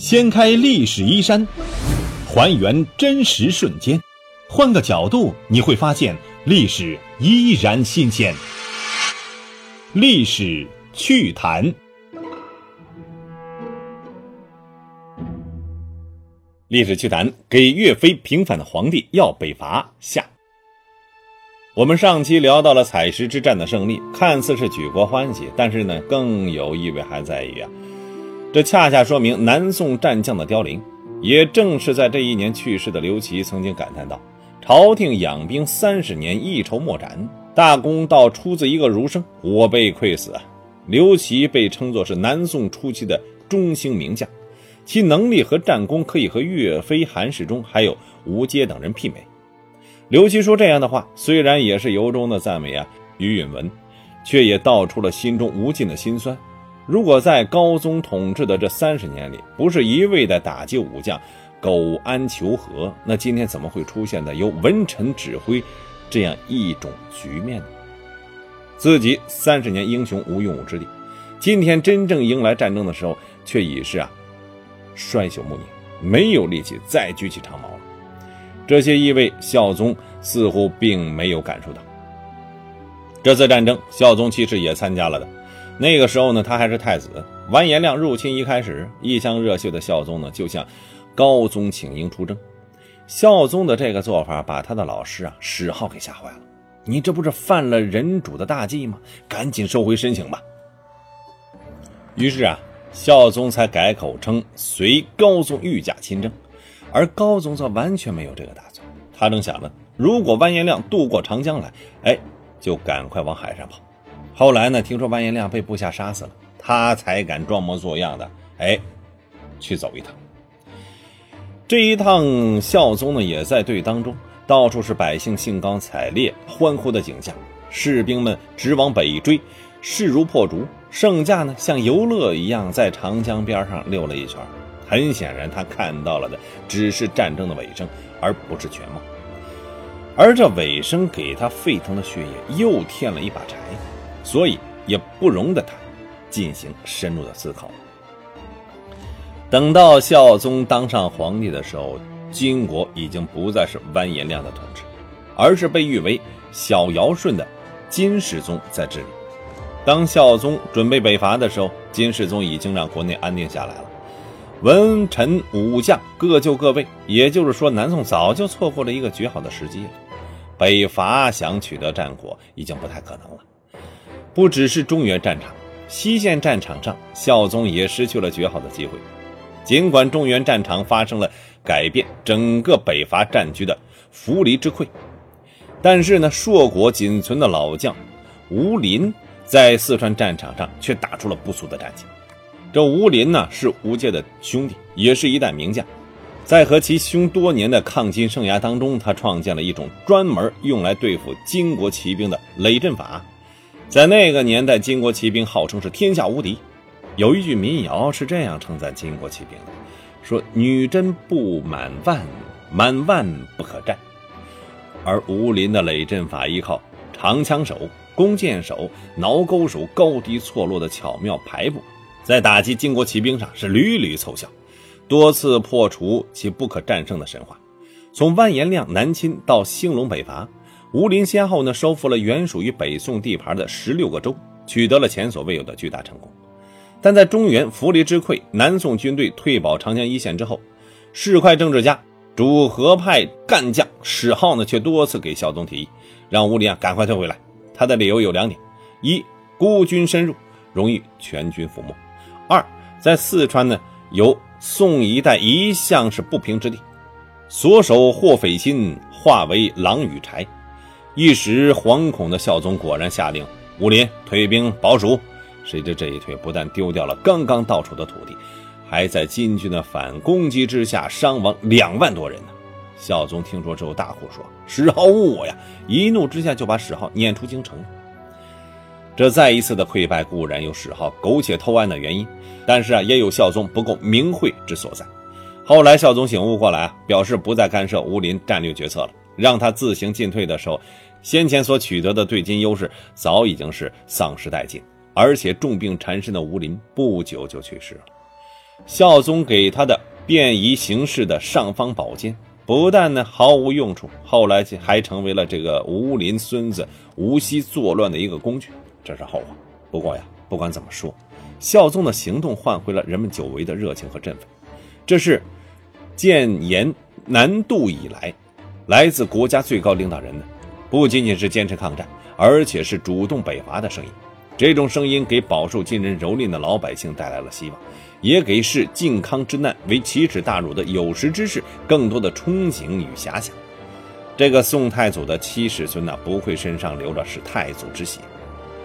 掀开历史衣衫，还原真实瞬间，换个角度你会发现历史依然新鲜。历史趣谈，历史趣谈给岳飞平反的皇帝要北伐下。我们上期聊到了采石之战的胜利，看似是举国欢喜，但是呢，更有意味还在于啊。这恰恰说明南宋战将的凋零。也正是在这一年去世的刘琦曾经感叹道：“朝廷养兵三十年，一筹莫展，大功倒出自一个儒生，我辈愧死啊！”刘琦被称作是南宋初期的中兴名将，其能力和战功可以和岳飞、韩世忠还有吴阶等人媲美。刘琦说这样的话，虽然也是由衷的赞美啊，于允文，却也道出了心中无尽的辛酸。如果在高宗统治的这三十年里，不是一味的打击武将、苟安求和，那今天怎么会出现的由文臣指挥这样一种局面呢？自己三十年英雄无用武之地，今天真正迎来战争的时候，却已是啊衰朽暮年，没有力气再举起长矛了。这些意味孝宗似乎并没有感受到。这次战争，孝宗其实也参加了的。那个时候呢，他还是太子。完颜亮入侵一开始，一腔热血的孝宗呢，就向高宗请缨出征。孝宗的这个做法，把他的老师啊史浩给吓坏了。你这不是犯了人主的大忌吗？赶紧收回申请吧。于是啊，孝宗才改口称随高宗御驾亲征，而高宗则完全没有这个打算。他正想着，如果完颜亮渡过长江来，哎，就赶快往海上跑。后来呢？听说完颜亮被部下杀死了，他才敢装模作样的哎，去走一趟。这一趟，孝宗呢也在队当中，到处是百姓兴高采烈、欢呼的景象，士兵们直往北追，势如破竹。圣驾呢像游乐一样在长江边上溜了一圈。很显然，他看到了的只是战争的尾声，而不是全貌。而这尾声给他沸腾的血液又添了一把柴。所以也不容得他进行深入的思考。等到孝宗当上皇帝的时候，金国已经不再是完颜亮的统治，而是被誉为小尧舜的金世宗在治理。当孝宗准备北伐的时候，金世宗已经让国内安定下来了，文臣武将各就各位，也就是说，南宋早就错过了一个绝好的时机了。北伐想取得战果，已经不太可能了。不只是中原战场，西线战场上，孝宗也失去了绝好的机会。尽管中原战场发生了改变整个北伐战局的扶离之溃，但是呢，硕果仅存的老将吴林在四川战场上却打出了不俗的战绩。这吴林呢，是吴界的兄弟，也是一代名将。在和其兄多年的抗金生涯当中，他创建了一种专门用来对付金国骑兵的累阵法。在那个年代，金国骑兵号称是天下无敌。有一句民谣是这样称赞金国骑兵的：“说女真不满万，满万不可战。”而吴林的累阵法依靠长枪手、弓箭手、挠钩手高低错落的巧妙排布，在打击金国骑兵上是屡屡奏效，多次破除其不可战胜的神话。从完颜亮南侵到兴隆北伐。吴林先后呢收复了原属于北宋地盘的十六个州，取得了前所未有的巨大成功。但在中原扶离之溃，南宋军队退保长江一线之后，市侩政治家、主和派干将史浩呢却多次给孝宗提议，让吴林啊赶快退回来。他的理由有两点：一，孤军深入，容易全军覆没；二，在四川呢由宋一带一向是不平之地，所守或匪心化为狼与豺。一时惶恐的孝宗果然下令武林退兵保蜀，谁知这一退不但丢掉了刚刚到手的土地，还在金军的反攻击之下伤亡两万多人呢。孝宗听说之后大呼说：“史浩误我呀！”一怒之下就把史浩撵出京城。这再一次的溃败固然有史浩苟且偷安的原因，但是啊，也有孝宗不够明慧之所在。后来孝宗醒悟过来啊，表示不再干涉武林战略决策了。让他自行进退的时候，先前所取得的对金优势早已经是丧失殆尽，而且重病缠身的吴林不久就去世了。孝宗给他的便宜行事的尚方宝剑，不但呢毫无用处，后来还成为了这个吴林孙子吴锡作乱的一个工具，这是后话。不过呀，不管怎么说，孝宗的行动换回了人们久违的热情和振奋，这是建炎南渡以来，来自国家最高领导人的，不仅仅是坚持抗战，而且是主动北伐的声音。这种声音给饱受金人蹂躏的老百姓带来了希望，也给视靖康之难为奇耻大辱的有识之士更多的憧憬与遐想。这个宋太祖的七世孙呢，不愧身上流着是太祖之血。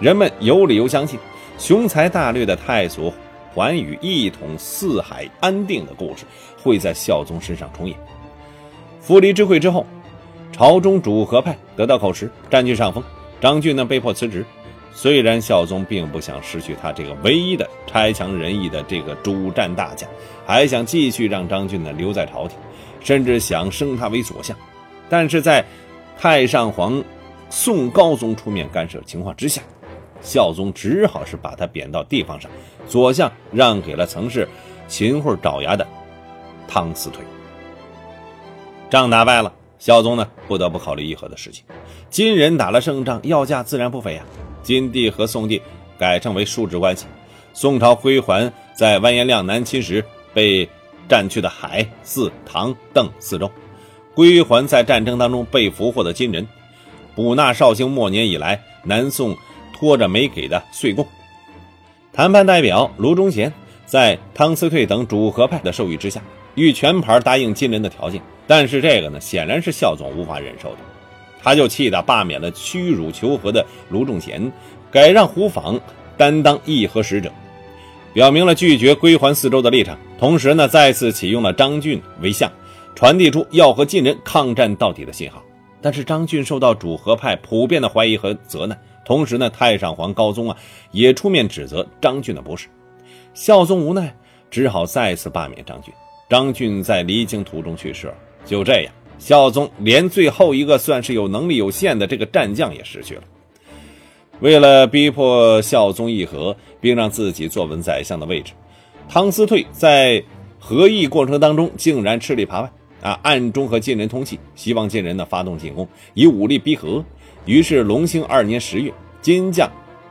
人们有理由相信，雄才大略的太祖桓宇一统四海安定的故事会在孝宗身上重演。扶离之会之后，朝中主和派得到口实，占据上风。张俊呢，被迫辞职。虽然孝宗并不想失去他这个唯一的差强人意的这个主战大将，还想继续让张俊呢留在朝廷，甚至想升他为左相，但是在太上皇宋高宗出面干涉情况之下，孝宗只好是把他贬到地方上，左相让给了曾是秦桧爪牙的汤思退。仗打败了，孝宗呢不得不考虑议和的事情。金人打了胜仗，要价自然不菲呀。金帝和宋帝改称为叔侄关系。宋朝归还在完颜亮南侵时被占去的海、泗、唐、邓四州，归还在战争当中被俘获的金人，补纳绍兴末年以来南宋拖着没给的岁贡。谈判代表卢忠贤在汤思退等主和派的授意之下，欲全盘答应金人的条件，但是这个呢，显然是孝总无法忍受的。他就气得罢免了屈辱求和的卢仲贤，改让胡昉担当议和使者，表明了拒绝归还四州的立场。同时呢，再次启用了张俊为相，传递出要和晋人抗战到底的信号。但是张俊受到主和派普遍的怀疑和责难，同时呢，太上皇高宗啊也出面指责张俊的不是。孝宗无奈，只好再次罢免张俊。张俊在离京途中去世了。就这样。孝宗连最后一个算是有能力有限的这个战将也失去了。为了逼迫孝宗议和，并让自己坐稳宰相的位置，汤思退在和议过程当中竟然吃里扒外啊，暗中和金人通气，希望金人呢发动进攻，以武力逼和。于是隆兴二年十月，金将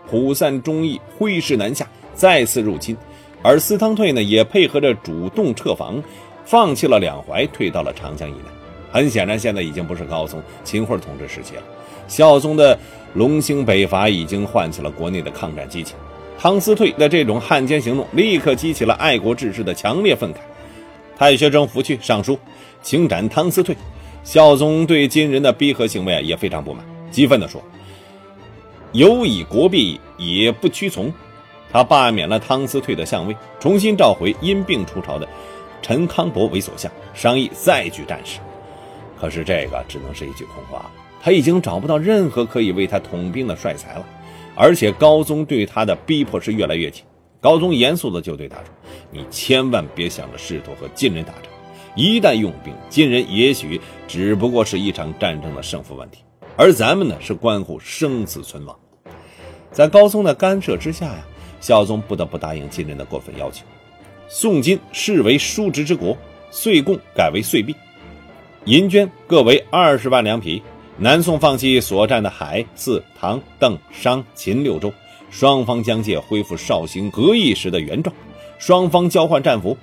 普散忠义，挥师南下，再次入侵。而司汤退呢，也配合着主动撤防，放弃了两淮，退到了长江以南。很显然，现在已经不是高宗、秦桧统治时期了。孝宗的隆兴北伐已经唤起了国内的抗战激情。汤思退的这种汉奸行动，立刻激起了爱国志士的强烈愤慨。太学生拂去上书，请斩汤思退。孝宗对金人的逼和行为啊也非常不满，激愤地说：“有以国弊，也不屈从。”他罢免了汤思退的相位，重新召回因病出朝的陈康伯为所相，商议再举战事。可是这个只能是一句空话，他已经找不到任何可以为他统兵的帅才了，而且高宗对他的逼迫是越来越紧。高宗严肃的就对他说：“你千万别想着试图和金人打仗，一旦用兵，金人也许只不过是一场战争的胜负问题，而咱们呢是关乎生死存亡。”在高宗的干涉之下呀，孝宗不得不答应金人的过分要求，宋金视为叔侄之国，岁贡改为岁币。银绢各为二十万两匹，南宋放弃所占的海、四、唐、邓、商、秦六州，双方疆界恢复绍兴和议时的原状，双方交换战俘，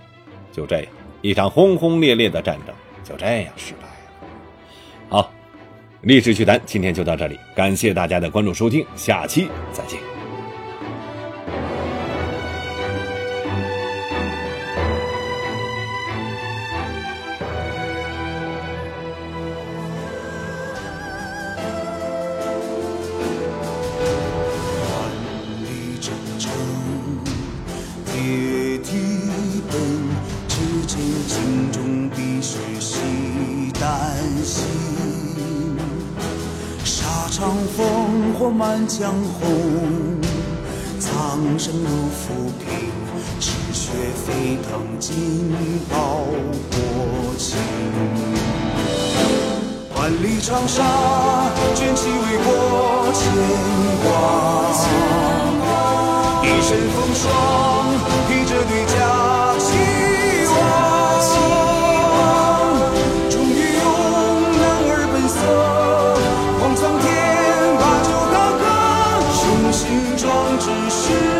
就这样，一场轰轰烈烈的战争就这样失败了。好，历史趣谈今天就到这里，感谢大家的关注收听，下期再见。满江红，苍生如浮萍，赤血沸腾，尽报国情。万里长沙卷起为国牵挂，一身风霜披着对形状只是。